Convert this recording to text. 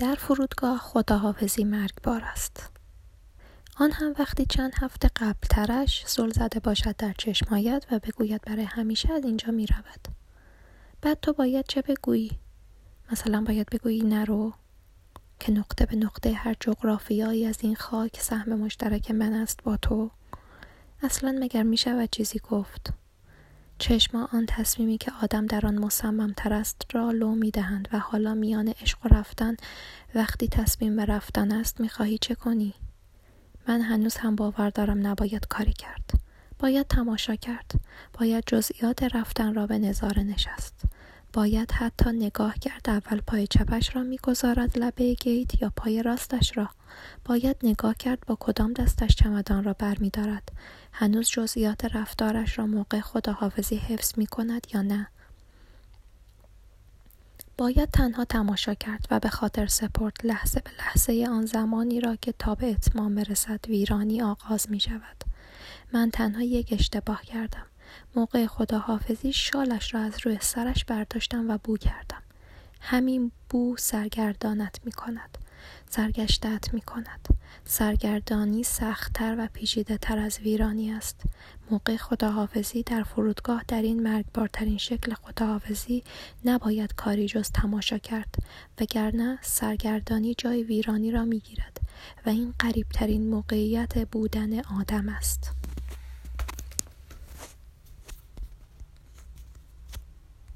در فرودگاه خداحافظی مرگبار است آن هم وقتی چند هفته قبل ترش زل زده باشد در چشمایت و بگوید برای همیشه از اینجا می رود. بعد تو باید چه بگویی؟ مثلا باید بگویی نرو که نقطه به نقطه هر جغرافیایی از این خاک سهم مشترک من است با تو اصلا مگر می شود چیزی گفت چشما آن تصمیمی که آدم در آن مصمم تر است را لو می دهند و حالا میان عشق و رفتن وقتی تصمیم به رفتن است می خواهی چه کنی؟ من هنوز هم باور دارم نباید کاری کرد. باید تماشا کرد. باید جزئیات رفتن را به نظاره نشست. باید حتی نگاه کرد اول پای چپش را می‌گذارد لبه گیت یا پای راستش را باید نگاه کرد با کدام دستش چمدان را برمیدارد هنوز جزئیات رفتارش را موقع خداحافظی حفظ می کند یا نه باید تنها تماشا کرد و به خاطر سپرد لحظه به لحظه آن زمانی را که تا به اتمام برسد ویرانی آغاز می شود. من تنها یک اشتباه کردم. موقع خداحافظی شالش را از روی سرش برداشتم و بو کردم. همین بو سرگردانت می کند. سرگشتت می کند. سرگردانی سختتر و پیچیده تر از ویرانی است. موقع خداحافظی در فرودگاه در این مرگبارترین شکل خداحافظی نباید کاری جز تماشا کرد وگرنه سرگردانی جای ویرانی را می‌گیرد و این قریبترین موقعیت بودن آدم است